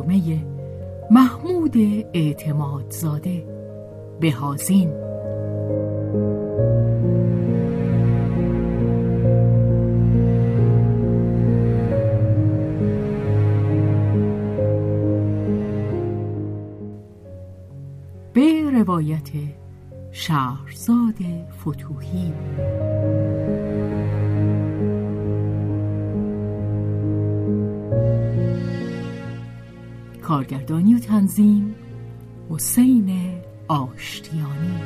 ترجمه محمود اعتمادزاده بهازین. به روایت شهرزاد فتوهی. کارگردانی و تنظیم حسین آشتیانی.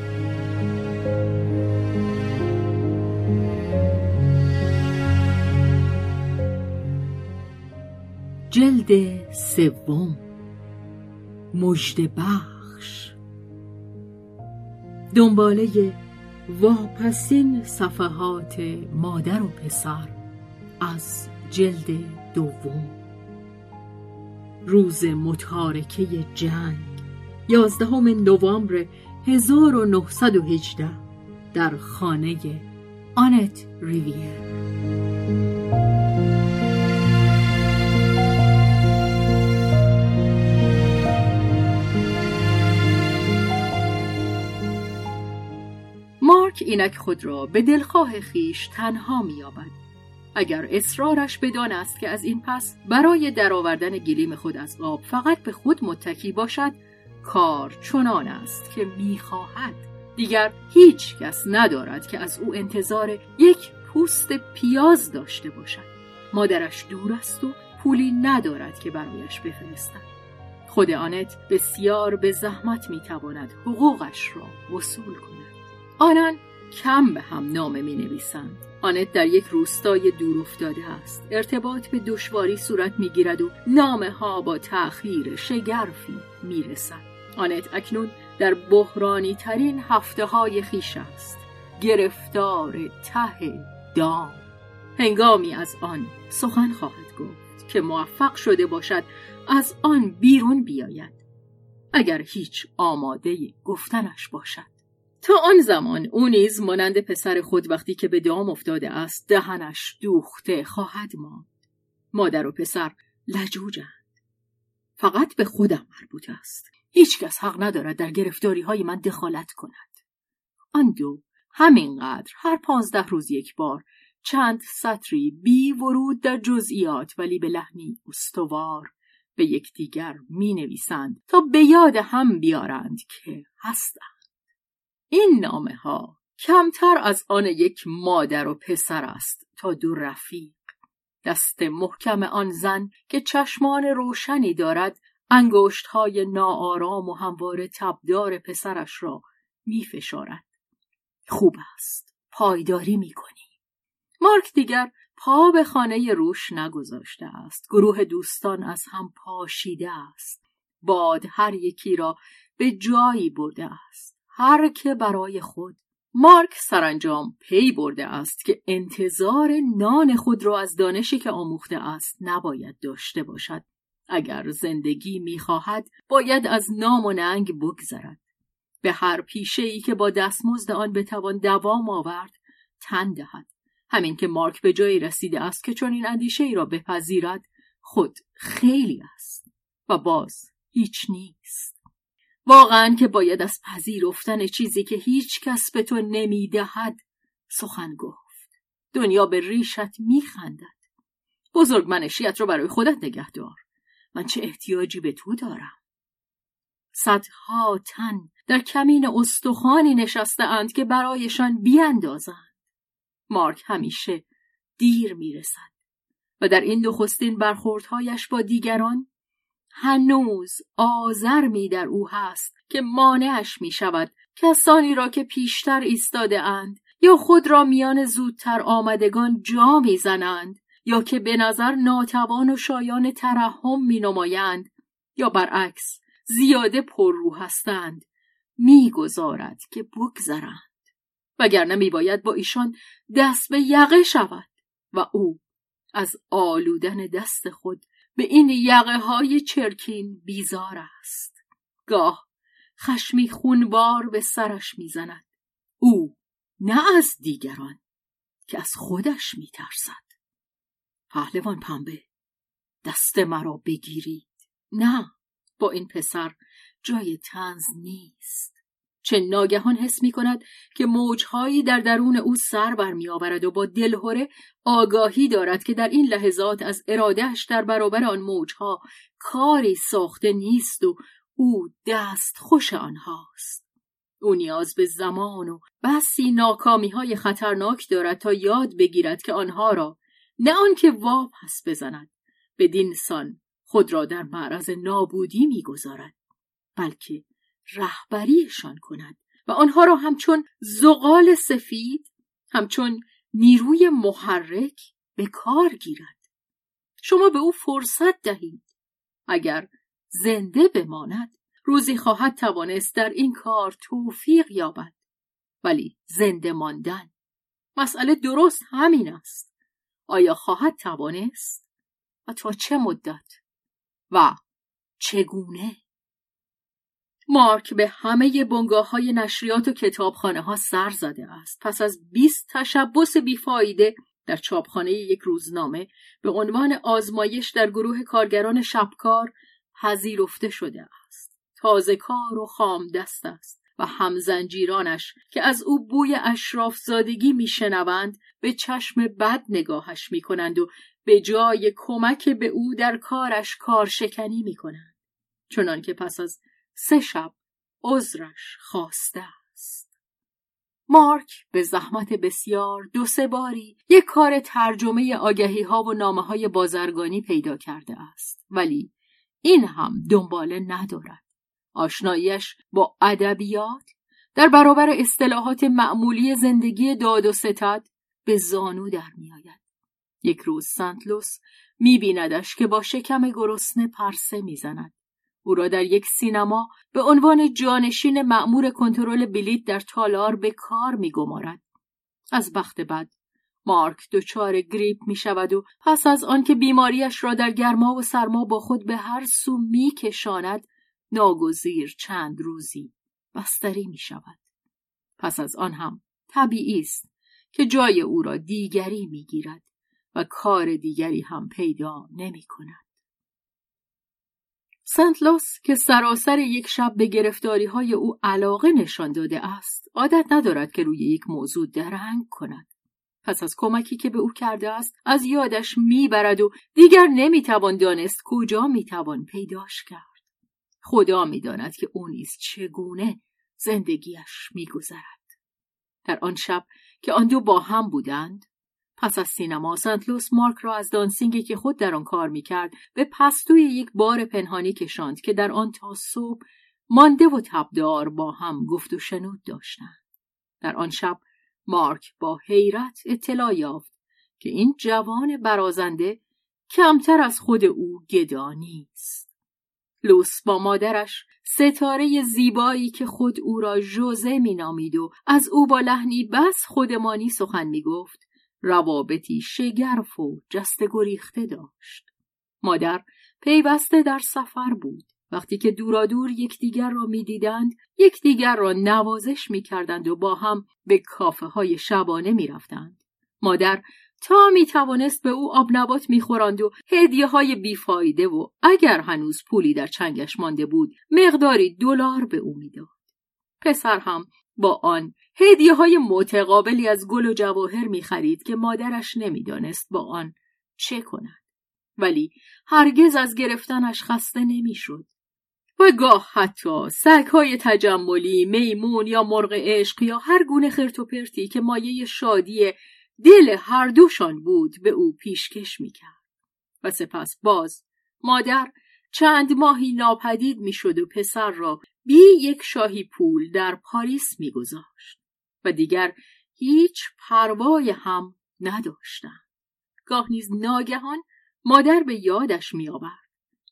جلد سوم مجد بخش. دنباله واپسین صفحات مادر و پسر از جلد دوم. روز متارکه جنگ. یازدهم نوامبر 1918 در خانه آنت ریویر. مارک اینک خود را به دلخواه خیش تنها مییابد. اگر اصرارش بدان است که از این پس برای درآوردن گلیم خود از آب فقط به خود متکی باشد کار چنان است که می‌خواهد. دیگر هیچ کس ندارد که از او انتظار یک پوست پیاز داشته باشد. مادرش دور است و پولی ندارد که برایش بفرستد. خود آنت بسیار به زحمت می‌تواند حقوقش را وصول کند. آنان کم به هم نامه می نویسند آنت در یک روستای دور افتاده است. ارتباط به دشواری صورت می‌گیرد و نامه ها با تأخیر شگرفی می‌رسد. آنت اکنون در بحرانی ترین هفته های خیش است. گرفتار ته دام. هنگامی از آن سخن خواهد گفت که موفق شده باشد از آن بیرون بیاید. اگر هیچ آماده گفتنش باشد. تا آن زمان او نیز مانند پسر خود وقتی که به دام افتاده است دهنش دوخته خواهد ماند. مادر و پسر لجوجند. فقط به خودم مربوط است. هیچکس حق ندارد در گرفتاری های من دخالت کند. آن دو همینقدر هر پانزده روز یک بار چند سطری بی ورود در جزئیات ولی به لحنی استوار به یکدیگر می نویسند تا به یاد هم بیارند که هستند این نامه ها کمتر از آن یک مادر و پسر است تا دو رفیق دست محکم آن زن که چشمان روشنی دارد انگشت های ناآرام و همواره تبدار پسرش را می فشارد. خوب است. پایداری می کنی. مارک دیگر پا به خانه روش نگذاشته است. گروه دوستان از هم پاشیده است. باد هر یکی را به جایی برده است. هر که برای خود. مارک سرانجام پی برده است که انتظار نان خود را از دانشی که آموخته است نباید داشته باشد. اگر زندگی می‌خواهد باید از نام و ننگ بگذرد. به هر پیشه ای که با دستمزد آن بتوان دوام آورد تن دهد. همین که مارک به جایی رسیده است که چون این اندیشه ای را بپذیرد خود خیلی است و باز هیچ نیست. واقعا که باید از پذیرفتن چیزی که هیچ کس به تو نمی‌دهد سخن گفت. دنیا به ریشت میخندد. بزرگ منشیت رو برای خودت نگه دار. من چه احتیاجی به تو دارم؟ صدها تن در کمین استخوانی نشسته اند که برایشان بیاندازند. مارک همیشه دیر می‌رسد و در این نخستین برخوردهایش با دیگران هنوز آزرمی در او هست که مانعش می شود کسانی را که پیشتر ایستاده اند یا خود را میان زودتر آمدگان جا می‌زنند یا که به نظر ناتوان و شایان ترحم می نمایند یا برعکس زیاده پررو هستند می‌گذارد که بگذرند. وگرنه میباید با ایشان دست به یقه شود و او از آلودن دست خود به این یقه های چرکین بیزار است. گاه خشمی خونبار به سرش می‌زند. او نه از دیگران که از خودش میترسد. پهلوان پنبه دست مرا بگیرید. نه با این پسر جای تنز نیست. چه ناگهان حس می کند که موجهایی در درون او سر برمی آورد و با دلهوره آگاهی دارد که در این لحظات از ارادهش در برابر آن موجها کاری ساخته نیست و او دست خوش آنهاست. او نیاز به زمان و بسی ناکامی های خطرناک دارد تا یاد بگیرد که آنها را نه آنکه وا پس بزند بدین سان خود را در معرض نابودی می‌گذارد بلکه رهبریشان کند و آنها را همچون زغال سفید همچون نیروی محرک به کار گیرد شما به او فرصت دهید. اگر زنده بماند روزی خواهد توانست در این کار توفیق یابد. ولی زنده ماندن مسئله درست همین است. آیا خواهد توانست و تا چه مدت و چگونه؟ مارک به همه بنگاه های نشریات و کتابخانه ها سر زده است. پس از بیست تشبس بیفایده در چاپخانه یک روزنامه به عنوان آزمایش در گروه کارگران شبکار پذیرفته شده است. تازه کار و خام دست است و همزنجیرانش که از او بوی اشراف زادگی میشنوند به چشم بد نگاهش می‌کنند و به جای کمک به او در کارش کارشکنی می‌کنند. چنان که پس از سه شب عذرش خواسته است. مارک به زحمت بسیار دو سه باری یک کار ترجمه آگهی ها و نامه های بازرگانی پیدا کرده است ولی این هم دنباله ندارد. آشناییش با ادبیات در برابر اصطلاحات معمولی زندگی داد و ستد به زانو در میآید. یک روز سنتلوس میبیندش که با شکم گرسنه پرسه می‌زند. او را در یک سینما به عنوان جانشین مأمور کنترل بلیط در تالار به کار میگمارد از بخت بد مارک دچار گریپ می شود و پس از آنکه بیماریش را در گرما و سرما با خود به هر سو می کشاند ناگزیر چند روزی بستری می شود. پس از آن هم طبیعی است که جای او را دیگری می گیرد و کار دیگری هم پیدا نمی کند. سنت لوس که سراسر یک شب به گرفتاری های او علاقه نشان داده است عادت ندارد که روی یک موضوع درنگ کند. پس از کمکی که به او کرده است از یادش می‌برد و دیگر نمی‌توان دانست کجا می‌توان پیداش کرد. خدا می‌داند که او نیز چگونه زندگیش میگذرد. در آن شب که آن دو با هم بودند پس از سینما سنتلوس مارک را از دانسینگی که خود در آن کار می‌کرد به پستوی یک بار پنهانی کشاند که در آن تا صبح مانده و تبدار با هم گفت و شنود داشتند. در آن شب مارک با حیرت اطلاع یافت که این جوان برازنده کمتر از خود او گدا نیست. لوس با مادرش ستاره زیبایی که خود او را ژوزه مینامید و از او با لحنی بس خودمانی سخن می‌گفت روابطی شگرف و جست گریخته داشت. مادر پیوسته در سفر بود. وقتی که دورادور یکدیگر را می‌دیدند یکدیگر را نوازش می‌کردند و با هم به کافه های شبانه می‌رفتند. مادر تا می توانست به او آب نبات میخوراند و هدیه های بیفایده و اگر هنوز پولی در چنگش مانده بود مقداری دلار به او می‌داد. پسر هم با آن هدیه های متقابلی از گل و جواهر می خرید که مادرش نمی‌دانست با آن چه کند. ولی هرگز از گرفتنش خسته نمی‌شد. و گاه حتی های تجملی، میمون یا مرغ عشق یا هر گونه خرتوپرتی که مایه شادی دل هر دوشان بود به او پیشکش می‌کرد. و سپس باز مادر چند ماهی ناپدید می‌شد و پسر را بی یک شاهی پول در پاریس میگذاشت و دیگر هیچ پروای هم نداشتند. گاه نیز ناگهان مادر به یادش میآورد.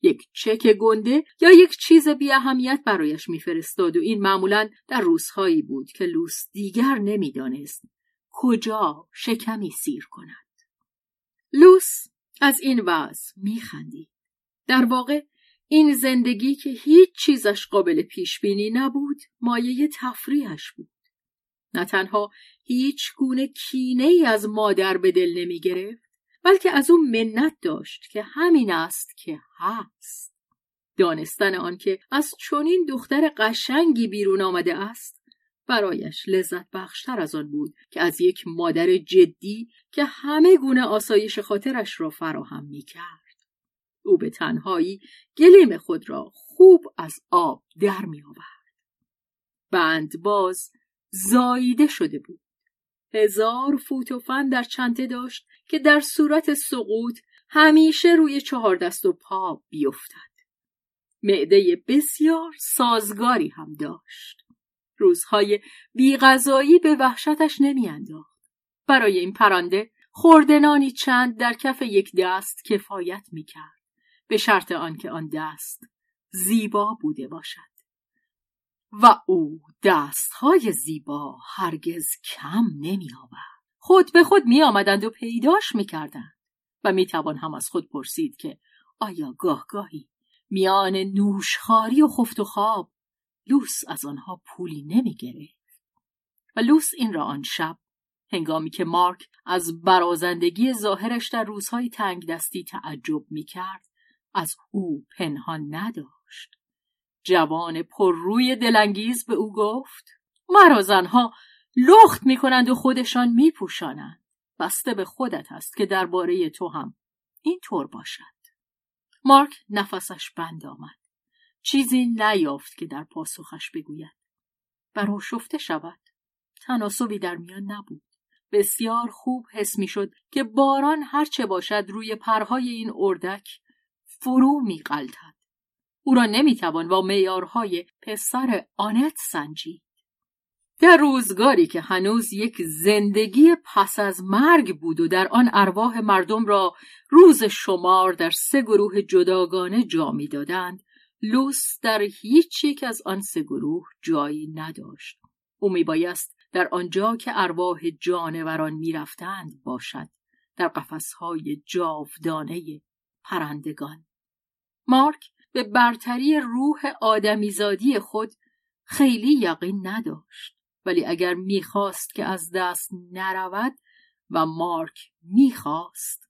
یک چک گنده یا یک چیز بی اهمیت برایش میفرستاد و این معمولا در روزهایی بود که لوس دیگر نمی‌دانست کجا شکمی سیر کند. لوس از این وضع میخندید. در واقع این زندگی که هیچ چیزش قابل پیش بینی نبود مایه تفریحش بود نه تنها هیچ گونه کینه ای از مادر به دل نمی گرفت بلکه از او منت داشت که همین است که هست دانستن آنکه از چنین دختر قشنگی بیرون آمده است برایش لذت بخشتر از آن بود که از یک مادر جدی که همه گونه آسایش خاطرش را فراهم می کرد. او به تنهایی گلیم خود را خوب از آب در می آورد. بند باز زاییده شده بود. هزار فوت و فن در چنته داشت که در صورت سقوط همیشه روی چهار دست و پا بیفتد. معده بسیار سازگاری هم داشت. روزهای بیغذایی به وحشتش نمیانداخت. برای این پرنده خوردنانی چند در کف یک دست کفایت می‌کرد. به شرط آنکه آن دست زیبا بوده باشد. و او دستهای زیبا هرگز کم نمی آورد. خود به خود می آمدند و پیداش می کردند. و می توان هم از خود پرسید که آیا گاه گاهی میان نوشخاری و خفت و خواب لوس از آنها پولی نمی گرفت. و لوس این را آن شب هنگامی که مارک از برازندگی ظاهرش در روزهای تنگ دستی تعجب می کرد از او پنهان نداشت. جوان پر روی دلانگیز به او گفت مرا زنها لخت می کنند و خودشان می پوشانند. بسته به خودت است که درباره تو هم این طور باشد. مارک نفسش بند آمد. چیزی نیافت که در پاسخش بگوید. برو شفته شود. تناسبی در میان نبود. بسیار خوب حس می شد که باران هرچه باشد روی پرهای این اردک فرو می قلتد. او را نمی‌توان با میارهای پسر آنت سنجید. در روزگاری که هنوز یک زندگی پس از مرگ بود و در آن ارواح مردم را روز شمار در سه گروه جداگانه جا می‌دادند لوس در هیچ یک از آن سه گروه جایی نداشت او میبایست در آنجا که ارواح جانوران می‌رفتند باشد در قفسهای جاودانه پرندگان مارک به برتری روح آدمیزادی خود خیلی یقین نداشت. ولی اگر می‌خواست که از دست نرود و مارک می‌خواست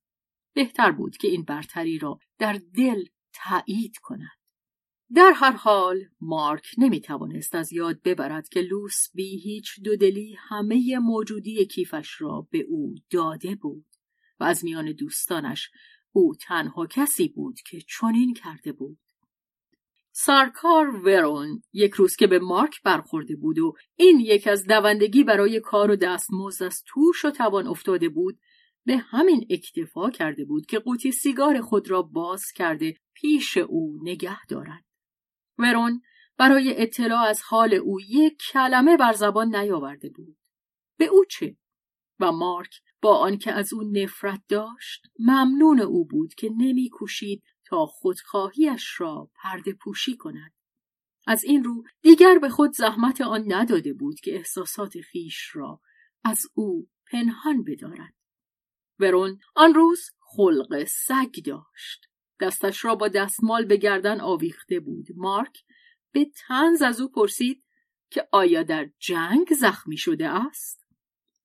بهتر بود که این برتری را در دل تایید کند. در هر حال مارک نمی‌توانست از یاد ببرد که لوس بی هیچ دودلی همه موجودی کیفش را به او داده بود و از میان دوستانش او تنها کسی بود که چنین کرده بود. سرکار ورون یک روز که به مارک برخورده بود و این یک از دوندگی برای کار و دستمزد از توش و توان افتاده بود به همین اکتفا کرده بود که قوطی سیگار خود را باز کرده پیش او نگه دارد. ورون برای اطلاع از حال او یک کلمه بر زبان نیاورده بود. به او چه؟ و مارک با آنکه از او نفرت داشت ممنون او بود که نمیکوشید تا خودخواهیش را پرده پوشی کند. از این رو دیگر به خود زحمت آن نداده بود که احساسات خیش را از او پنهان بدارد. ورون آن روز خلق سگ داشت. دستش را با دستمال به گردن آویخته بود. مارک به تنز از او پرسید که آیا در جنگ زخمی شده است؟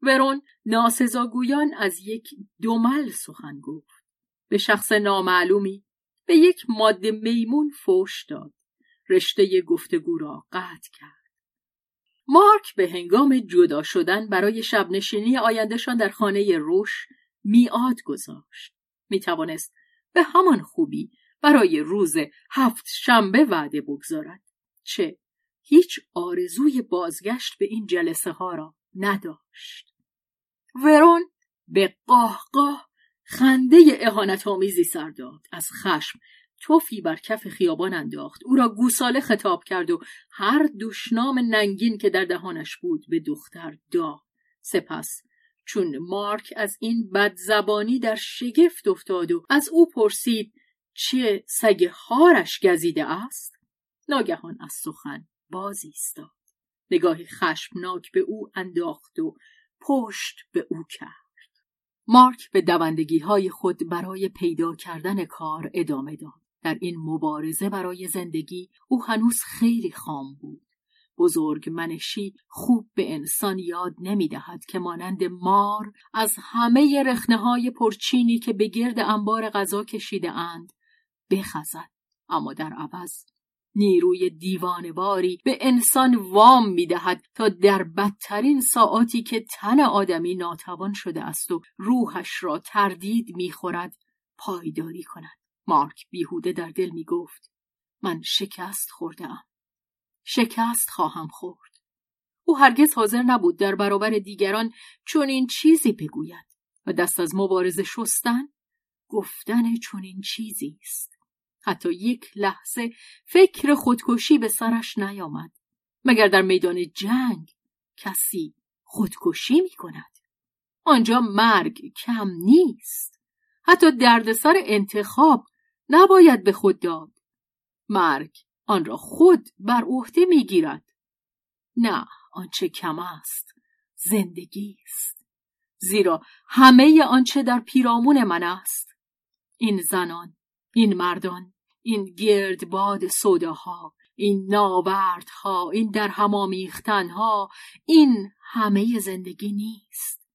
ورون ناسزاگویان از یک دومل سخن گفت. به شخص نامعلومی به یک ماده میمون فوش داد. رشته گفتگو را قطع کرد. مارک به هنگام جدا شدن برای شبنشینی آیندهشان در خانه روش میاد گذاشت. می توانست به همان خوبی برای روز هفت شنبه وعده بگذارد. چه هیچ آرزوی بازگشت به این جلسه ها را نداشت. ورون به قاه قاه خنده اهانت آمیزی سر داد. از خشم توفی بر کف خیابان انداخت. او را گوساله خطاب کرد و هر دشنام ننگین که در دهانش بود به دختر داد. سپس چون مارک از این بدزبانی در شگفت افتاد و از او پرسید چه سگ هارش گزیده است ناگهان از سخن بازی ایستاد. نگاهی خشمناک به او انداخت و پشت به او کرد. مارک به دوندگی های خود برای پیدا کردن کار ادامه داد. در این مبارزه برای زندگی او هنوز خیلی خام بود. بزرگ منشی خوب به انسان یاد نمی دهد که مانند مار از همه رخنه های پرچینی که به گرد انبار غذا کشیده اند بخزد. اما در عوض نیروی دیوانواری به انسان وام می دهد تا در بدترین ساعاتی که تن آدمی ناتوان شده است و روحش را تردید می خورد پایداری کند. مارک بیهوده در دل می گفت من شکست ام. شکست خواهم خورد. او هرگز حاضر نبود در برابر دیگران چون این چیزی بگوید و دست از مبارزه شستن گفتن چون این چیزی است. حتی یک لحظه فکر خودکشی به سرش نیامد. مگر در میدان جنگ کسی خودکشی می کند. آنجا مرگ کم نیست. حتی دردسر انتخاب نباید به خود داد. مرگ آن را خود بر عهده می‌گیرد. نه آنچه کم است زندگی است. زیرا همه آنچه در پیرامون من است این زنان این مردان این گردباد سوداها این ناوردها این در ها این همه زندگی نیست.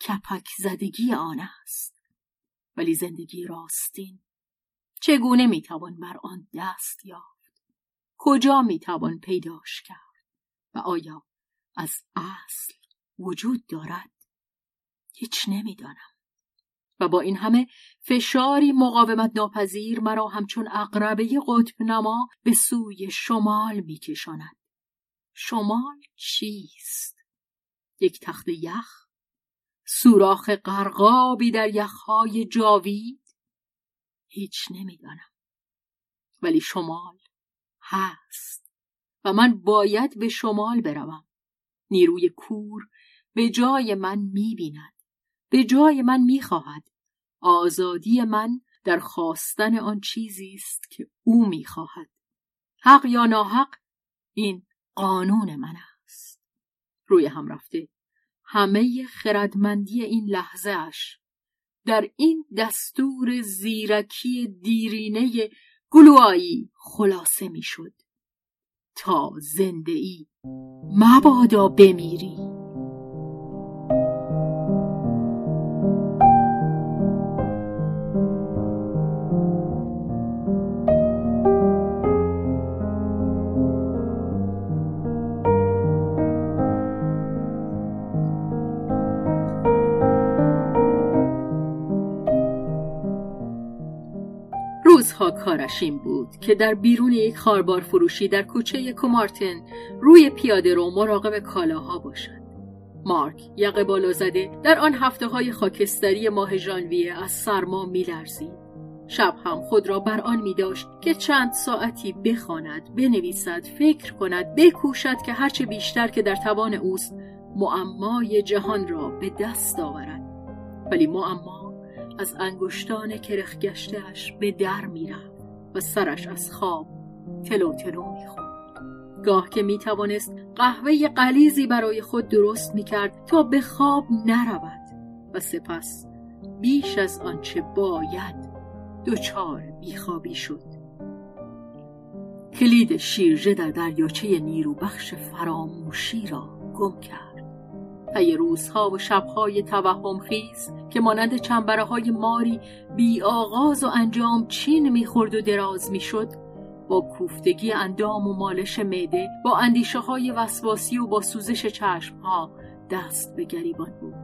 کپک زدگی آن است. ولی زندگی راستین. چگونه می‌توان بر آن دست یافت؟ کجا می‌توان پیداش کرد؟ و آیا از اصل وجود دارد؟ هیچ نمی‌دانم. و با این همه فشاری مقاومت ناپذیر مرا همچون اقربه قطب نما به سوی شمال میکشاند. شمال چیست؟ یک تخت یخ؟ سوراخ قرقابی در یخهای جاوید؟ هیچ نمی‌دانم. ولی شمال هست و من باید به شمال بروم. نیروی کور به جای من می‌بیند. به جای من می‌خواهد. آزادی من در خواستن آن چیزی است که او می‌خواهد. حق یا ناحق این قانون من است. روی هم رفته. همه خردمندی این لحظه اش در این دستور زیرکی دیرینه گلوایی خلاصه می‌شد. تا زنده ای مبادا بمیری. روزها کارش این بود که در بیرون یک خاربار فروشی در کوچه کومارتن روی پیاده رو مراقب کالاها باشد. مارک یقه بالا زده در آن هفته های خاکستری ماه ژانویه از سرما میلرزید. شب هم خود را بر آن می داشت که چند ساعتی بخواند بنویسد فکر کند بکوشد که هرچه بیشتر که در توان اوست معمای جهان را به دست آورد. ولی معما از انگشتان کرخگشتهاش به در می‌رفت و سرش از خواب تلو تلو می‌خورد. گاه که می‌توانست قهوه قلیزی برای خود درست می‌کرد تا به خواب نرود و سپس بیش از آنچه باید دچار بیخوابی شد. کلید شیرجه در دریاچه نیرو بخش فراموشی را گم کرد. طی روزها و شبهای توهم خیز که مانند چنبره های ماری بی آغاز و انجام چین می‌خورد و دراز می‌شد با کوفتگی اندام و مالش معده با اندیشه های وسواسی و با سوزش چشم ها دست به گریبان بود.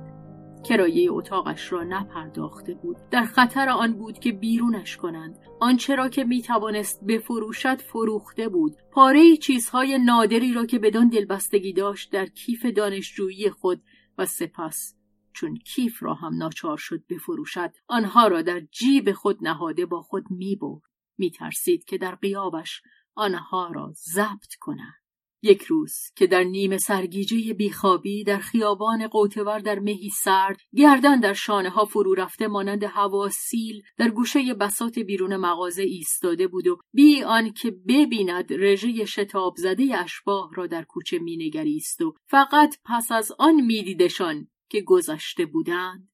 کرایه اتاقش را نپرداخته بود. در خطر آن بود که بیرونش کنند. آنچه را که می‌توانست بفروشد فروخته بود. پاره چیزهای نادری را که بدان دلبستگی داشت در کیف دانشجویی خود و سپس چون کیف را هم ناچار شد بفروشد آنها را در جیب خود نهاده با خود می‌برد. میترسید که در قیابش آنها را ضبط کنند یک روز که در نیمه سرگیجه بیخوابی در خیابان قوتور در مهی سرد گردن در شانه ها فرو رفته مانند هوا سیل در گوشه بسات بیرون مغازه ایستاده بود و بی که ببیند رژه شتاب زده اشباه را در کوچه مینگریست و فقط پس از آن میدیدشان که گذشته بودند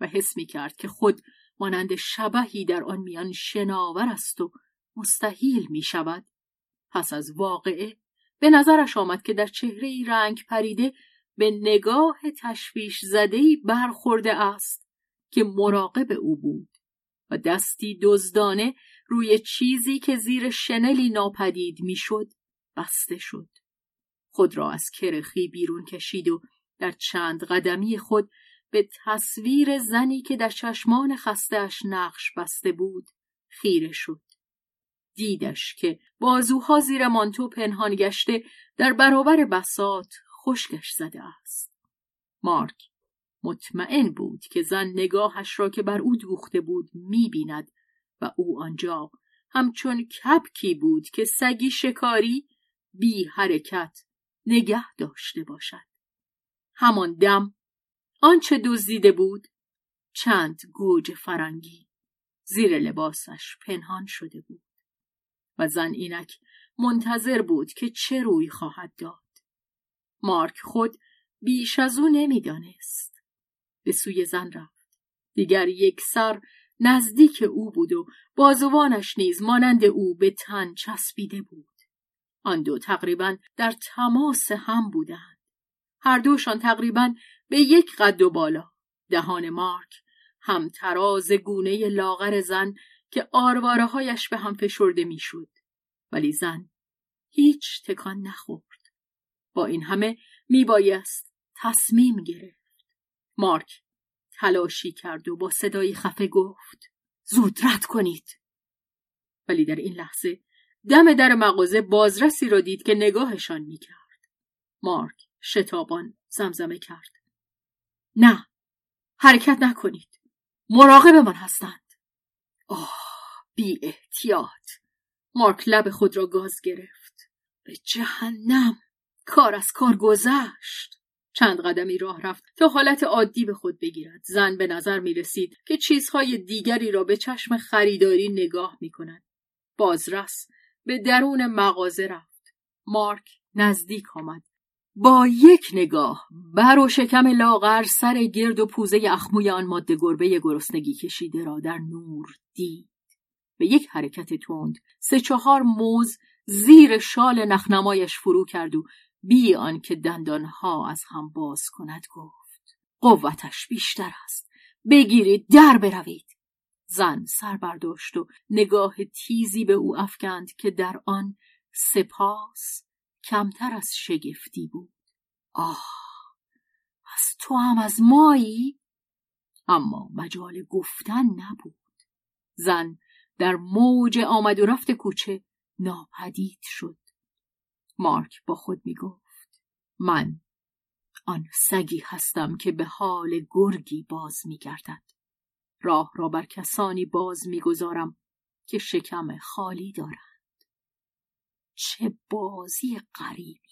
و حس می کرد که خود مانند شبهی در آن میان شناور است و مستحیل می شود پس از واقعه به نظرش آمد که در چهره رنگ پریده به نگاه تشویش زدهی برخورده است که مراقب او بود و دستی دزدانه روی چیزی که زیر شنلی ناپدید می‌شد بسته شد. خود را از کرخی بیرون کشید و در چند قدمی خود به تصویر زنی که در چشمان خستهاش نقش بسته بود خیره شد. دیدش که بازوها زیر مانتو پنهان گشته در برابر بسات خشکش زده است. مارک مطمئن بود که زن نگاهش را که بر او دوخته بود می‌بیند و او آنجا همچون کپکی بود که سگی شکاری بی حرکت نگه داشته باشد. همان دم آنچه دزدیده بود چند گوج فرنگی زیر لباسش پنهان شده بود. و زن اینک منتظر بود که چه روی خواهد داد. مارک خود بیش از او نمی‌دانست. به سوی زن رفت. دیگر یک سر نزدیک او بود و بازوانش نیز مانند او به تن چسبیده بود. آن دو تقریبا در تماس هم بودند. هر دوشان تقریبا به یک قد و بالا. دهان مارک هم تراز گونه لاغر زن که آرواره هایش به هم فشرده می‌شد. ولی زن هیچ تکان نخورد. با این همه میبایست تصمیم گرفت. مارک تلاشی کرد و با صدای خفه گفت زود رد کنید. ولی در این لحظه دم در مغازه بازرسی را دید که نگاهشان می‌کرد. مارک شتابان زمزمه کرد. نه حرکت نکنید. مراقب من هستند. آه بی احتیاط مارک لب خود را گاز گرفت. به جهنم. کار از کار گذشت. چند قدمی راه رفت تا حالت عادی به خود بگیرد. زن به نظر می رسید که چیزهای دیگری را به چشم خریداری نگاه می کند. بازرس به درون مغازه رفت. مارک نزدیک آمد. با یک نگاه بر و شکم لاغر سر گرد و پوزه اخموی آن ماده گربه گرسنگی کشیده را در نور دید. به یک حرکت تند سه چهار موز زیر شال نخنمایش فرو کرد و بی آنکه دندانها از هم باز کند گفت قوتش بیشتر است. بگیرید در بروید. زن سر برداشت و نگاه تیزی به او افکند که در آن سپاس کمتر از شگفتی بود. آه از تو هم از مایی؟ اما مجال گفتن نبود. زن در موج آمد و رفت کوچه ناپدید شد. مارک با خود می گفت من آن سگی هستم که به حال گرگی باز می گردد. راه را بر کسانی باز می‌گذارم که شکم خالی دارند. چه بازی غریبی.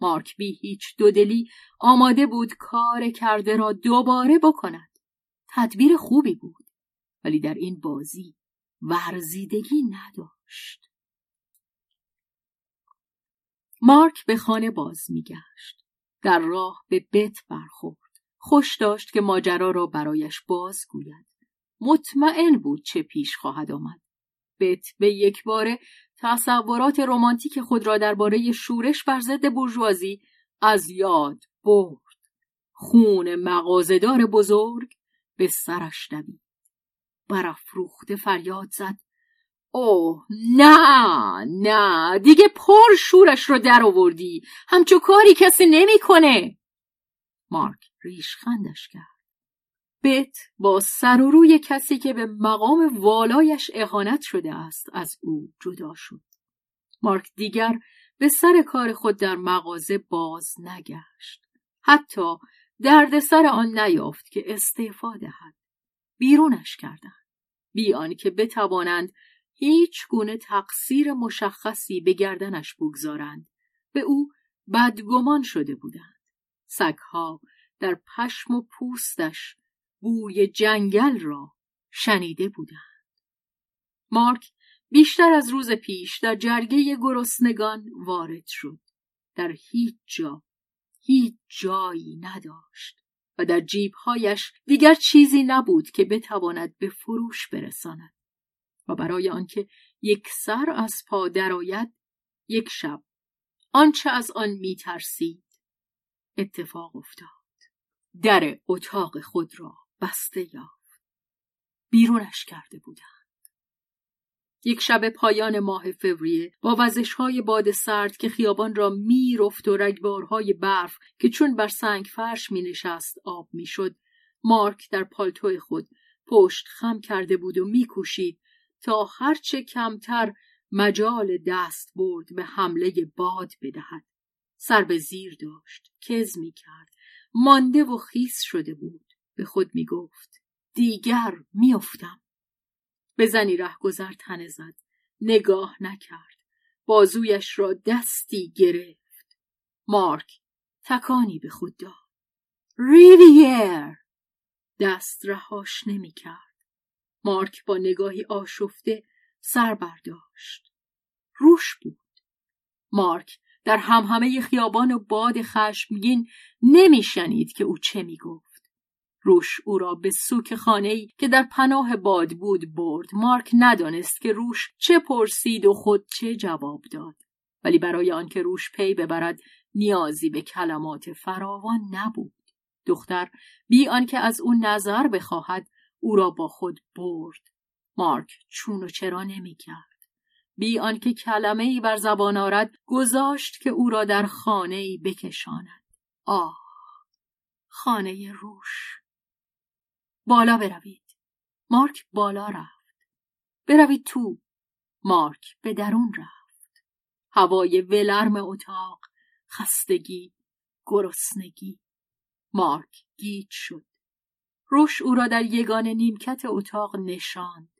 مارک بی هیچ دودلی آماده بود کار کرده را دوباره بکند. تدبیر خوبی بود ولی در این بازی ورزیدگی نداشت. مارک به خانه باز میگشت. در راه به بت برخورد. خوش داشت که ماجرا را برایش باز گوید مطمئن بود چه پیش خواهد آمد. بت به یک باره تصورات رمانتیک خود را درباره شورش بر ضد بورژوازی از یاد برد. خون مغازدار بزرگ به سرش دوید. برافروخته فریاد زد. اوه نه نه دیگه پر شورش رو در آوردی. همچو کاری کسی نمی‌کنه. مارک ریشخندش کرد. بت با سر و روی کسی که به مقام والایش اهانت شده است از او جدا شد. مارک دیگر به سر کار خود در مغازه باز نگشت. حتی دردسر آن نیافت که استعفا دهد. بیرونش کردند. بی که بتوانند هیچ گونه تقصیر مشخصی به گردنش بگذارند به او بدگمان شده بودند. سگها در پشم و پوستش بوی جنگل را شنیده بودند. مارک بیشتر از روز پیش در جرگه گرسنگان وارد شد. در هیچ جا هیچ جایی نداشت و در جیبهایش دیگر چیزی نبود که بتواند به فروش برساند و برای آنکه یک سر از پا درآید یک شب آنچه از آن میترسید اتفاق افتاد. در اتاق خود را بسته یافت. بیرونش کرده بودند. یک شب پایان ماه فوریه با وزش های باد سرد که خیابان را می‌رفت و رگبارهای برف که چون بر سنگ فرش می نشست آب می شد مارک در پالتو خود پشت خم کرده بود و میکوشید تا هرچه کمتر مجال دست برد به حمله باد بدهد. سر به زیر داشت کز می کرد مانده و خیس شده بود. به خود می گفت دیگر میافتم. به زنی رهگذر تنه زد. نگاه نکرد. بازویش را دستی گرفت. مارک تکانی به خود داد. ریویر! دست رهاش نمی کرد مارک با نگاهی آشفته سر برداشت. روش بود. مارک در همهمه خیابان و باد خشمگین نمیشنید که او چه می‌گفت. روش او را به سوک خانه که در پناه باد بود برد. مارک ندانست که روش چه پرسید و خود چه جواب داد. ولی برای آنکه روش پی ببرد نیازی به کلمات فراوان نبود. دختر بی آنکه از او نظر بخواهد او را با خود برد. مارک چون و چرا نمی‌کرد. بی آنکه کلمه ای بر زبان آرد گذاشت که او را در خانه ای بکشاند. آه! خانه روش. بالا بروید. مارک بالا رفت. بروید تو. مارک به درون رفت. هوای ولرم اتاق خستگی گرسنگی. مارک گیج شد. روش او را در یگان نیمکت اتاق نشاند.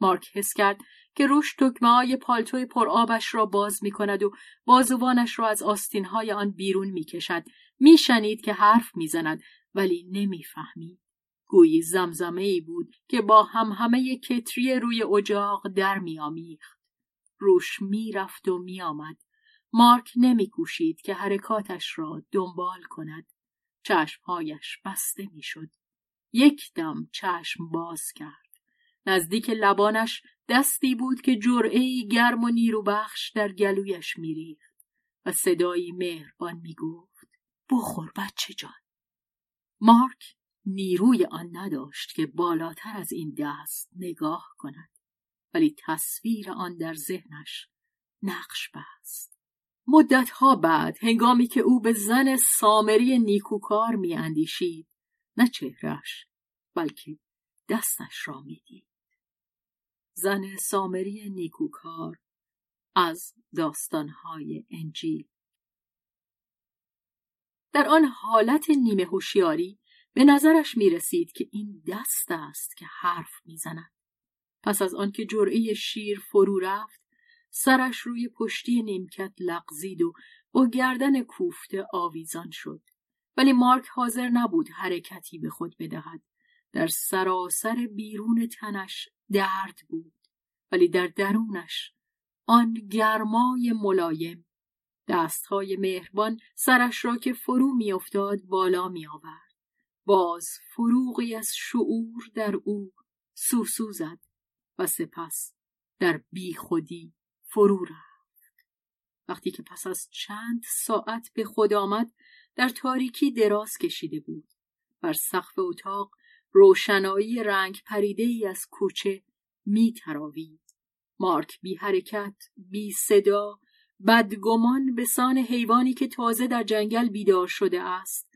مارک حس کرد که روش دکمه های پالتوی پرآبش را باز می کند و بازوانش را از آستین های آن بیرون می کشد. می شنید که حرف می زند ولی نمی فهمید. گویی زمزمه ای بود که با هم همه کتری روی اجاق در میآمیخت. روش می‌رفت و میآمد. مارک نمیکوشید که حرکاتش را دنبال کند. چشمهایش بسته می‌شد. یک دم چشم باز کرد. نزدیک لبانش دستی بود که جرعه گرم و نیرو بخش در گلویش میریخت و صدایی مهربان می‌گفت بخور بچه جان. مارک نیروی آن نداشت که بالاتر از این دست نگاه کند ولی تصویر آن در ذهنش نقش بست. مدتها بعد هنگامی که او به زن سامری نیکوکار میاندیشید نه چهرش بلکه دستش را می‌دید. زن سامری نیکوکار از داستانهای انجیل. در آن حالت نیمه هوشیاری به نظرش می رسید که این دست است که حرف می‌زند. پس از آنکه جرعه شیر فرو رفت سرش روی پشتی نیمکت لغزید و با گردن کوفته آویزان شد ولی مارک حاضر نبود حرکتی به خود بدهد در سراسر بیرون تنش درد بود ولی در درونش آن گرمای ملایم دستهای مهربان سرش را که فرو میافتاد بالا می آورد. باز فروغی از شعور در او سوسو زد و سپس در بیخودی فرو رفت. وقتی که پس از چند ساعت به خود آمد در تاریکی دراز کشیده بود. بر سقف اتاق روشنایی رنگ پریده ای از کوچه می تراوید. مارک بی حرکت بی صدا بدگمان به سان حیوانی که تازه در جنگل بیدار شده است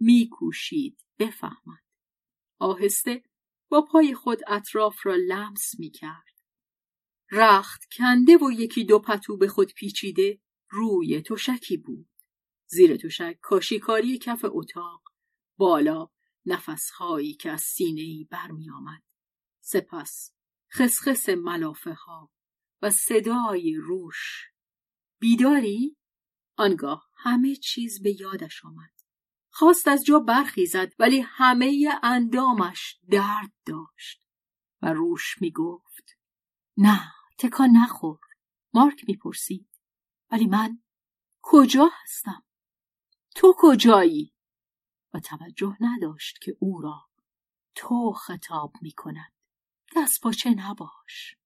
میکوشید. بفهمد آهسته با پای خود اطراف را لمس می کرد. رخت کنده و یکی دو پتو به خود پیچیده روی تشکی بود. زیر تشک کاشیکاری کف اتاق. بالا نفسهایی که از سینه ای برمی آمد. سپس خسخس ملافه ها. و صدای روش بیداری؟ آنگاه همه چیز به یادش آمد. خواست از جا برخیزد ولی همه اندامش درد داشت. و روش می گفت نه تکان نخور. مارک می‌پرسید ولی من کجا هستم؟ تو کجایی؟ و توجه نداشت که او را تو خطاب می کند دست پاچه نباش.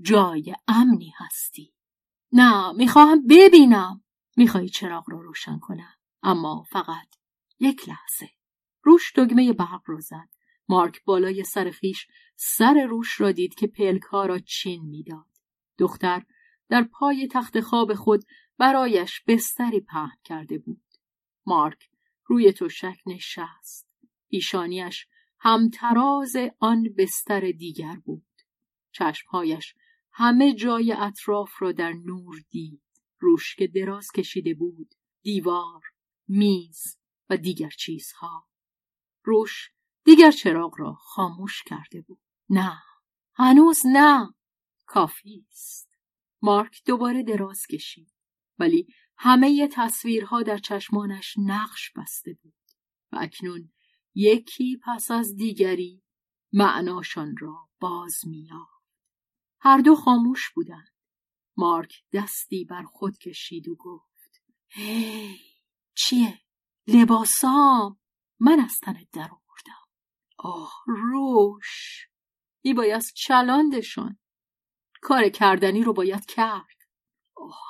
جای امنی هستی. نه می‌خواهم ببینم. میخوایی چراغ را روشن کنم. اما فقط یک لحظه. روش دگمه برق رو زد. مارک بالای سر خیش سر روش را دید که پلک ها را چین می‌داد. دختر در پای تخت خواب خود برایش بستری پهن کرده بود. مارک روی تشک نشست. ایشانیش همتراز آن بستر دیگر بود. چشمهایش همه جای اطراف را در نور دید. روش که دراز کشیده بود. دیوار میز و دیگر چیزها. روش دیگر چراغ را خاموش کرده بود. نه هنوز نه. کافی است. مارک دوباره دراز کشید. ولی همه تصویرها در چشمانش نقش بسته بود. و اکنون یکی پس از دیگری معناشان را باز میافت هر دو خاموش بودند. مارک دستی بر خود کشید و گفت هی چیه؟ لباسام من از تنت در آوردم. آه روش. باید چلاندشان. کار کردنی رو باید کرد.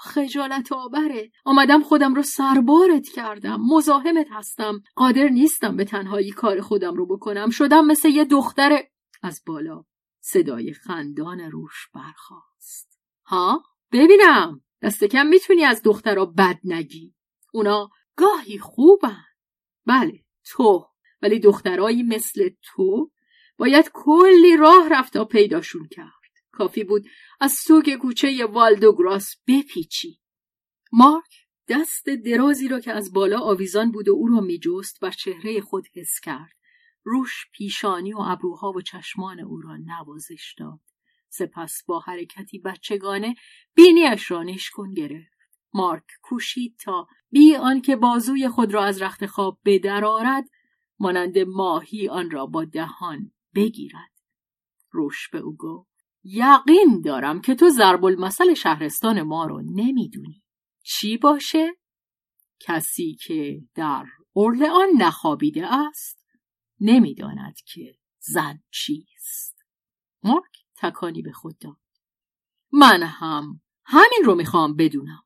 خجالت آبره آمدم خودم رو سربارت کردم. مزاحمت هستم. قادر نیستم به تنهایی کار خودم رو بکنم. شدم مثل یه دختر. از بالا صدای خندان روش برخاست. ها؟ ببینم. دست کم می‌تونی از دخترها بد نگی. اونا گاهی خوبن. بله تو. ولی دخترایی مثل تو باید کلی راه رفت تا پیداشون کرد. کافی بود از سوگ کوچه والدوگراس بپیچی. مارک دست درازی را که از بالا آویزان بود و او را میجست بر چهره خود حس کرد. روش پیشانی و ابروها و چشمان او را نوازش داد. سپس با حرکتی بچگانه بینیش را نشکن گرفت. مارک کوشید تا بی آنکه بازوی خود را از رخت خواب بدرآرد مانند ماهی آن را با دهان بگیرد. روش به او گفت یقین دارم که تو ضرب المثل شهرستان ما رو نمی‌دونی. چی باشه؟ کسی که در اورلئان نخوابیده است نمی‌داند که زن چیست. مارک تکانی به خود داد. من هم همین رو می‌خوام بدونم.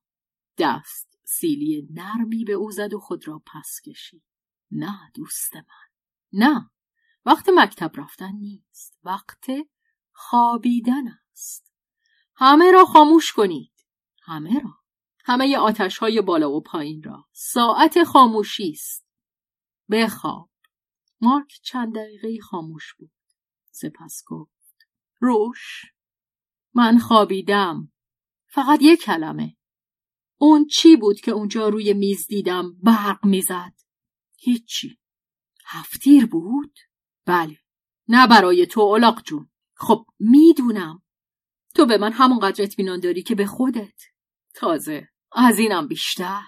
دست سیلی نرمی به او زد و خود را پس کشید. نه دوست من. نه. وقت مکتب رفتن نیست. وقت خوابیدن است. همه را خاموش کنید. همه را. همه آتش های بالا و پایین را. ساعت خاموشی است. بخواب. مارک چند دقیقه خاموش بود. سپس گفت روش من خوابیدم. فقط یک کلمه. اون چی بود که اونجا روی میز دیدم برق می‌زد؟ هیچی. هفتیر بود؟ بله. نه برای تو اولاق جون. خب می‌دونم. تو به من همونقدر اطمینان داری که به خودت. تازه. از اینم بیشتر.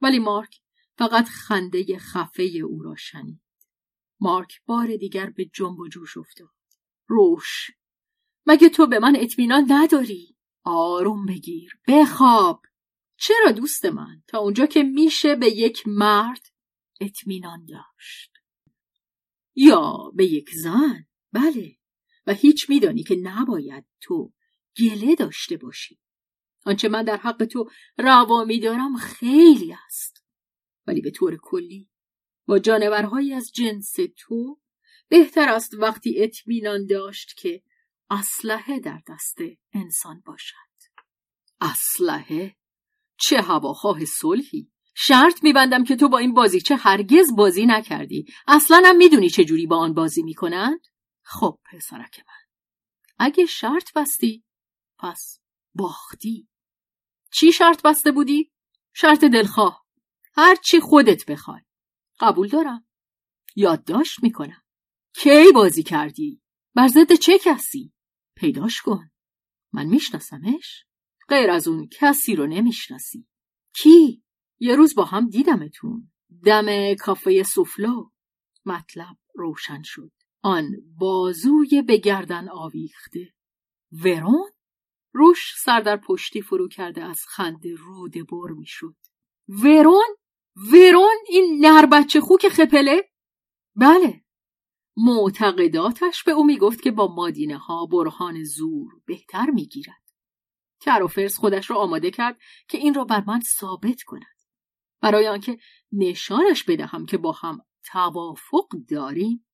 ولی مارک فقط خنده خفه او را شنید. مارک بار دیگر به جنب و جوش افتاد. روش. مگه تو به من اطمینان نداری؟ آروم بگیر. بخواب. چرا دوست من؟ تا اونجا که میشه به یک مرد اطمینان داشت. یا به یک زن؟ بله. و هیچ میدانی که نباید تو گله داشته باشی. آنچه من در حق تو روا میدارم خیلی است. ولی به طور کلی با جانورهایی از جنس تو بهتر است وقتی اطمینان داشت که اسلحه در دست انسان باشد. اسلحه چه هواخواه صلحی. شرط میبندم که تو با این بازیچه هرگز بازی نکردی. اصلا هم می‌دونی چه جوری با آن بازی می‌کنند؟ خب پسرک من. اگه شرط بستی پس باختی. چی شرط بسته بودی؟ شرط دلخواه. هر چی خودت بخوای. قبول دارم. یادداشت می‌کنم. کی بازی کردی؟ بر ضد چه کسی؟ پیداش کن. من میشناسمش. غیر از اون کسی رو نمی‌شناسی. کی؟ یه روز با هم دیدمتون. دم کافه سوفلو مطلب روشن شد. آن بازوی به گردن آویخته. ورون؟ روش سر در پشتی فرو کرده از خنده روده بر می‌شد. ورون؟ ورون این نر بچه خوک خپله؟ بله. معتقداتش به او می‌گفت که با مادینه ها برهان زور بهتر می‌گیرد. کرافرس خودش را آماده کرد که این را بر من ثابت کند. برای آنکه نشانش بدهم که با هم توافق داریم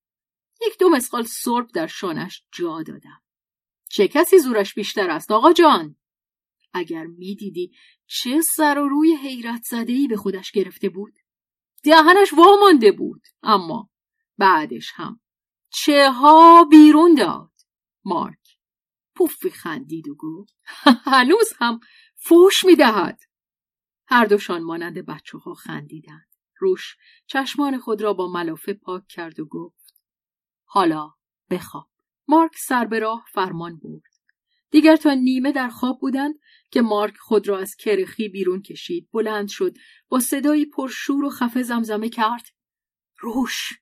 یک دو مسقال سرب در شانش جا دادم. چه کسی زورش بیشتر است آقا جان؟ اگر می‌دیدی چه سر و روی حیرت زده به خودش گرفته بود. دهنش وامانده بود اما بعدش هم چه ها بیرون داد. مارک. پوفی خندید و گفت هنوز هم فوش می‌دهد. هر دوشان مانند بچه ها خندیدند. روش چشمان خود را با ملافه پاک کرد و گفت حالا بخواب. مارک سر به راه فرمان برد. دیگر تا نیمه در خواب بودند که مارک خود را از کرخی بیرون کشید. بلند شد با صدایی پرشور و خفه زمزمه کرد. روش!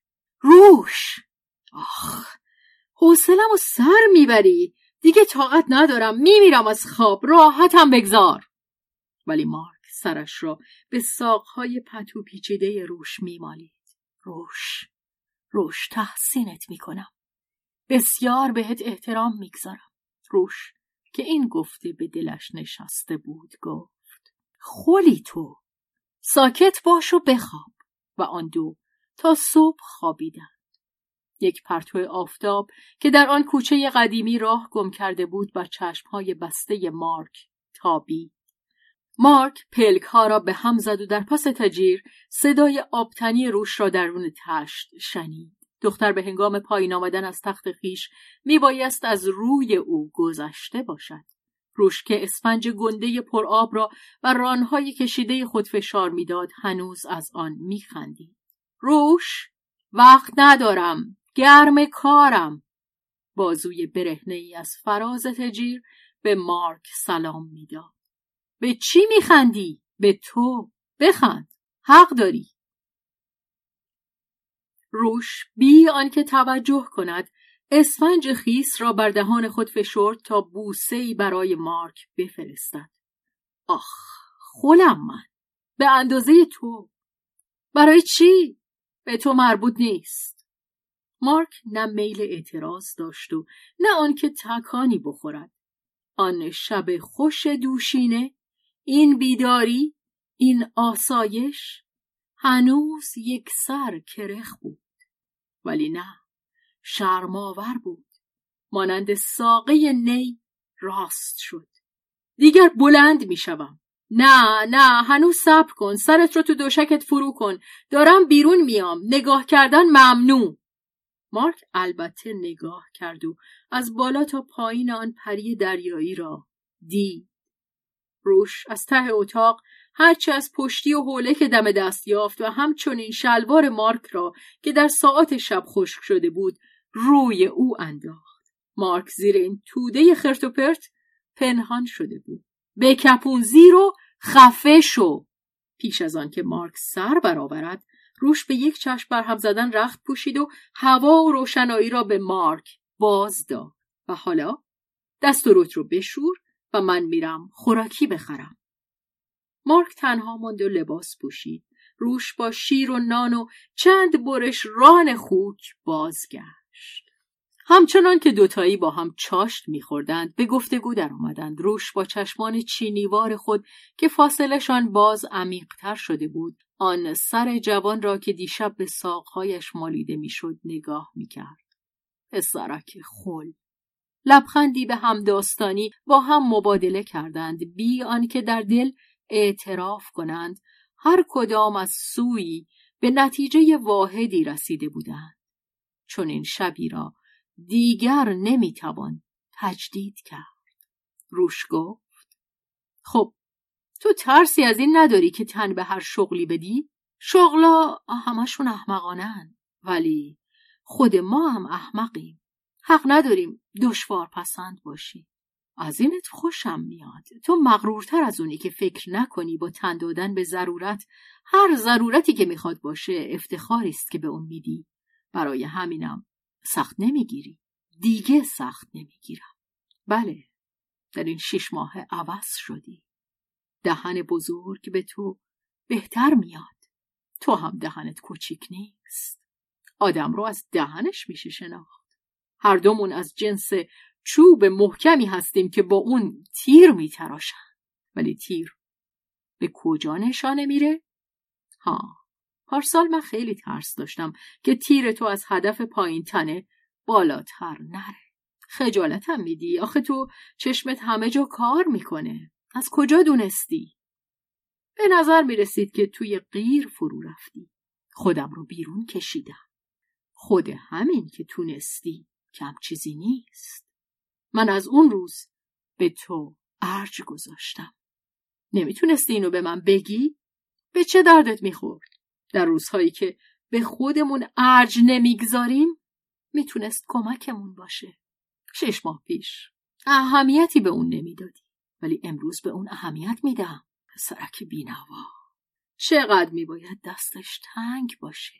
روش! آخ! حوصلم و سر می‌بری! دیگه طاقت ندارم میمیرم از خواب. راحتم بگذار. ولی مارک سرش را به ساقهای پتو پیچیده روش میمالید. روش. روش تحسینت می‌کنم. بسیار بهت احترام می‌گذارم. روش که این گفته به دلش نشسته بود گفت خولی تو ساکت باش و بخواب. و آن دو تا صبح خوابیدند. یک پرتو آفتاب که در آن کوچه قدیمی راه گم کرده بود بر چشمهای بسته مارک تابید مارک پلک ها را به هم زد و در پس تجیر صدای آبتنی روش را درون تشت شنید. دختر به هنگام پایین آمدن از تخت خیش می بایست از روی او گذشته باشد. روش که اسفنج گنده پرآب را و رانهای کشیده خود فشار می‌داد هنوز از آن میخندید. روش وقت ندارم گرم کارم. بازوی برهنه ای از فراز تجیر به مارک سلام می‌داد. به چی میخندی؟ به تو. بخند. حق داری. روش بی آنکه توجه کند اسفنج خیس را بر دهان خود فشرد تا بوسه برای مارک بفرستد. آخ خولم من. به اندازه تو. برای چی؟ به تو مربوط نیست. مارک نه میل اعتراض داشت و نه آنکه تکانی بخورد. آن شب خوش دوشینه این بیداری این آسایش هنوز یک سر کرخ بود. ولی نه شرماور بود. مانند ساقه نی راست شد. دیگر بلند می‌شوم. نه نه هنوز صبر کن. سرت رو تو دوشکت فرو کن. دارم بیرون میام. نگاه کردن ممنوع. مارک البته نگاه کرد و از بالا تا پایین آن پری دریایی را دید. روش از ته اتاق هرچه از پشتی و حوله که دم دست یافت و همچنین شلوار مارک را که در ساعت شب خشک شده بود روی او انداخت. مارک زیر این توده خرت و پرت پنهان شده بود. به کپون زیر و خفه شو. پیش از آن که مارک سر برآورد روش به یک چشم برهم زدن رخت پوشید و هوا و روشنایی را به مارک باز داد و حالا دست و رو بشور و من میرم خوراکی بخرم. مارک تنها ماند و لباس پوشید. روش با شیر و نان و چند برش ران خوک بازگشت. همچنان که دوتایی با هم چاشت میخوردند به گفتگو در آمدند روش با چشمان چینیوار خود که فاصلشان باز عمیقتر شده بود آن سر جوان را که دیشب به ساقهایش مالیده می‌شد نگاه می‌کرد. پسرک خل! لبخندی به همداستانی با هم مبادله کردند. بی آنکه در دل اعتراف کنند هر کدام از سوی به نتیجه واحدی رسیده بودند. چون این شبی را دیگر نمی‌توان تجدید کرد. روش گفت خب تو ترسی از این نداری که تن به هر شغلی بدی؟ شغلا همشون احمقانن. ولی خود ما هم احمقیم. حق نداریم دشوار پسند باشی. از اینت خوشم میاد. تو مغرورتر از اونی که فکر نکنی با تن دادن به ضرورت هر ضرورتی که می‌خواد باشه افتخاری است که به اون میدی. برای همینم سخت نمی‌گیری. دیگه سخت نمی‌گیرم. بله. در این شش ماه عوض شدی. دهن بزرگ به تو بهتر میاد. تو هم دهنت کوچیک نیست. آدم رو از دهنش میشه شناخت. هر دومون از جنس چوب محکمی هستیم که با اون تیر میتراشن. ولی تیر به کجا نشانه میره؟ ها. پارسال من خیلی ترس داشتم که تیر تو از هدف پایین تنه بالاتر نره. خجالتم میدی؟ آخه تو چشمت همه جا کار می‌کنه. از کجا دونستی؟ به نظر می‌رسید که توی غیر فرو رفتی. خودم رو بیرون کشیدم. خود همین که تونستی کم چیزی نیست. من از اون روز به تو ارج گذاشتم. نمی‌تونستی اینو به من بگی؟ به چه دردت می‌خورد؟ در روزهایی که به خودمون ارج نمی‌گذاریم می‌تونست کمکمون باشه. شش ماه پیش. اهمیتی به اون نمی‌دادی. ولی امروز به اون اهمیت میدم پسرک بینوا. چقدر میباید دستش تنگ باشه؟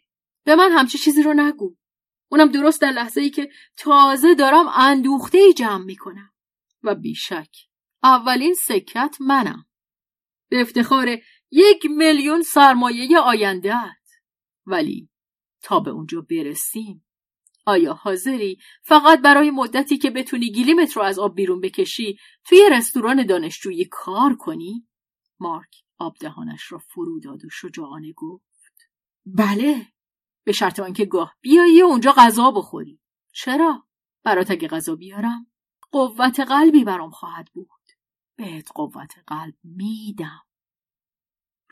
به من همچی چیزی رو نگو. اونم درست در لحظه ای که تازه دارم اندوخته ای جمع می‌کنم. و بیشک اولین سکت منم. به افتخار یک میلیون سرمایه آیندهت ولی تا به اونجا برسیم آیا حاضری فقط برای مدتی که بتونی گلیمت رو از آب بیرون بکشی توی رستوران دانشجویی کار کنی؟ مارک آب دهانش را فرو داد و شجاعانه گفت. بله به شرط آنکه گاه بیایی و اونجا غذا بخوری. چرا؟ برات اگه غذا بیارم قوت قلبی برام خواهد بود. بهت قوت قلب میدم.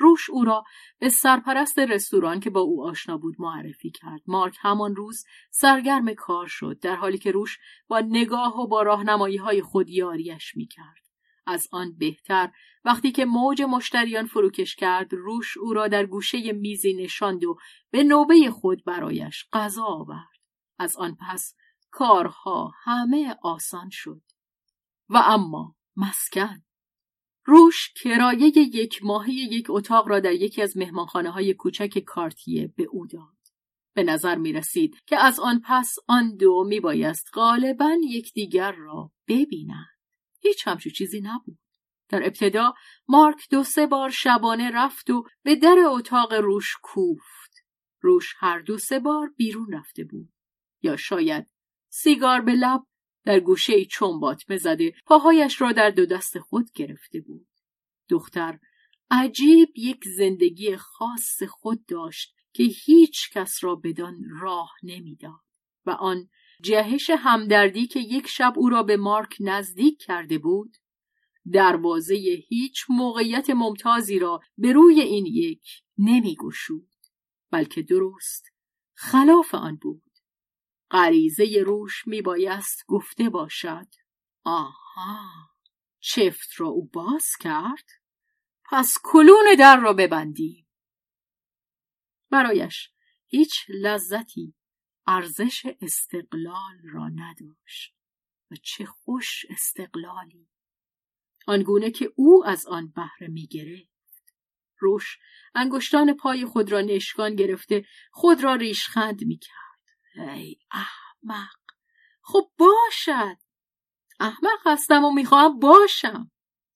روش او را به سرپرست رستوران که با او آشنا بود معرفی کرد. مارک همان روز سرگرم کار شد در حالی که روش با نگاه و با راهنمایی های خود یاریش می‌کرد. از آن بهتر وقتی که موج مشتریان فروکش کرد روش او را در گوشه میزی نشاند و به نوبه خود برایش غذا آورد. از آن پس کارها همه آسان شد. و اما مسکن روش کرایه یک ماهی یک اتاق را در یکی از مهمانخانه های کوچک کارتیه به او داد. به نظر می رسید که از آن پس آن دو می بایست غالبا یکدیگر را ببینند. هیچ همچو چیزی نبود. در ابتدا مارک دو سه بار شبانه رفت و به در اتاق روش کوفت. روش هر دو سه بار بیرون رفته بود. یا شاید سیگار به لب در گوشه چنبات مزده پاهایش را در دو دست خود گرفته بود. دختر عجیب یک زندگی خاص خود داشت که هیچ کس را بدان راه نمی‌داد و آن جهش همدردی که یک شب او را به مارک نزدیک کرده بود دروازه هیچ موقعیت ممتازی را به روی این یک نمیگشود بلکه درست خلاف آن بود غریزه روش میبایست گفته باشد. آها چفت را او باز کرد؟ پس کلون در را ببندیم. برایش هیچ لذتی ارزش استقلال را نداشت. و چه خوش استقلالی. آنگونه که او از آن بهره می‌گرفت. روش انگشتان پای خود را نشکان گرفته خود را ریشخند می‌کرد. ای احمق. خب باشد. احمق هستم و می‌خواهم باشم.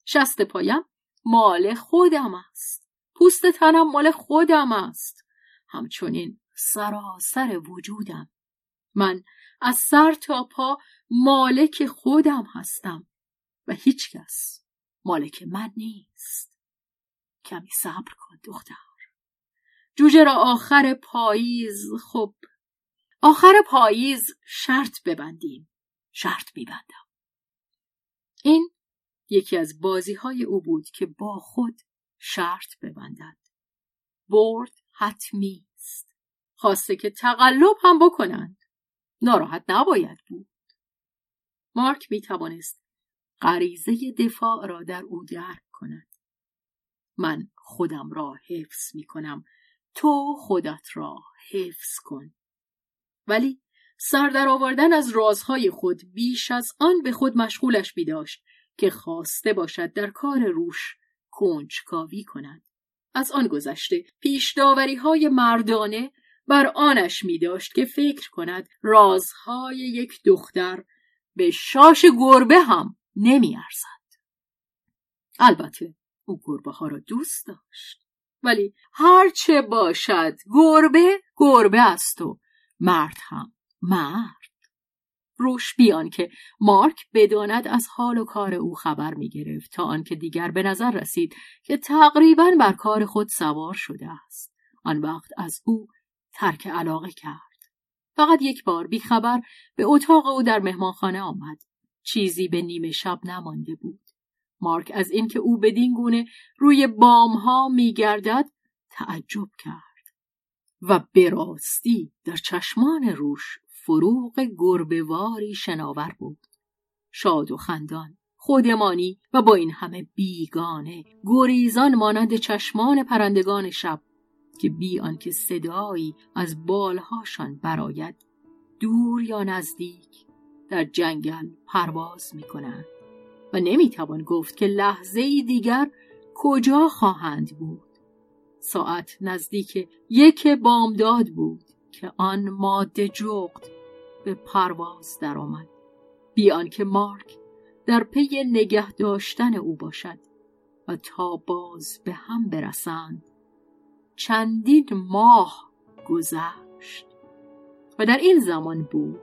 شست پایم مال خودم است. پوست تنم مال خودم است. همچنین سراسر وجودم. من از سر تا پا مالک خودم هستم و هیچکس مالک من نیست. کمی صبر کن دختر. جوجه را آخر پاییز. خب آخر پاییز شرط ببندیم. شرط میبندم. این یکی از بازی های او بود که با خود شرط ببندد. برد حتمی است. خواسته که تقلب هم بکنند. ناراحت نباید بود. مارک می توانست غریزه دفاع را در او درک کند. من خودم را حفظ می کنم تو خودت را حفظ کن. ولی سردر آوردن از رازهای خود بیش از آن به خود مشغولش می داشت که خواسته باشد در کار روش کنجکاوی کند از آن گذشته پیش های مردانه بر آنش می داشت که فکر کند رازهای یک دختر به شاش گربه هم نمی ارزد. البته او گربه ها را دوست داشت ولی هرچه باشد گربه گربه است و مرد هم. مرد. روش بیان که مارک بداند از حال و کار او خبر می گرفت تا آنکه دیگر به نظر رسید که تقریبا بر کار خود سوار شده است. آن وقت از او ترک علاقه کرد. فقط یک بار بیخبر به اتاق او در مهمانخانه آمد. چیزی به نیمه شب نمانده بود. مارک از اینکه او بدین گونه روی بامها میگردد تعجب کرد. و به در چشمان روش فروغ گربهواری شناور بود. شاد و خندان خودمانی و با این همه بیگانه گریزان مانند چشمان پرندگان شب که بی آنکه صدایی از بالهاشان براید دور یا نزدیک در جنگل پرواز می کنند و نمی‌توان گفت که لحظه دیگر کجا خواهند بود. ساعت نزدیک یک بامداد بود که آن ماده جغد به پرواز درآمد. بی آنکه مارک در پی نگه داشتن او باشد و تا باز به هم برسند چندین ماه گذشت و در این زمان بود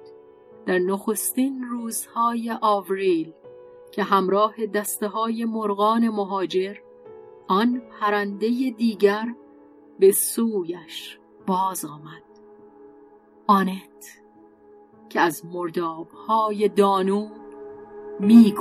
در نخستین روزهای آوریل که همراه دسته های مرغان مهاجر آن پرنده دیگر به سویش باز آمد. آنت که از مرداب های دانو می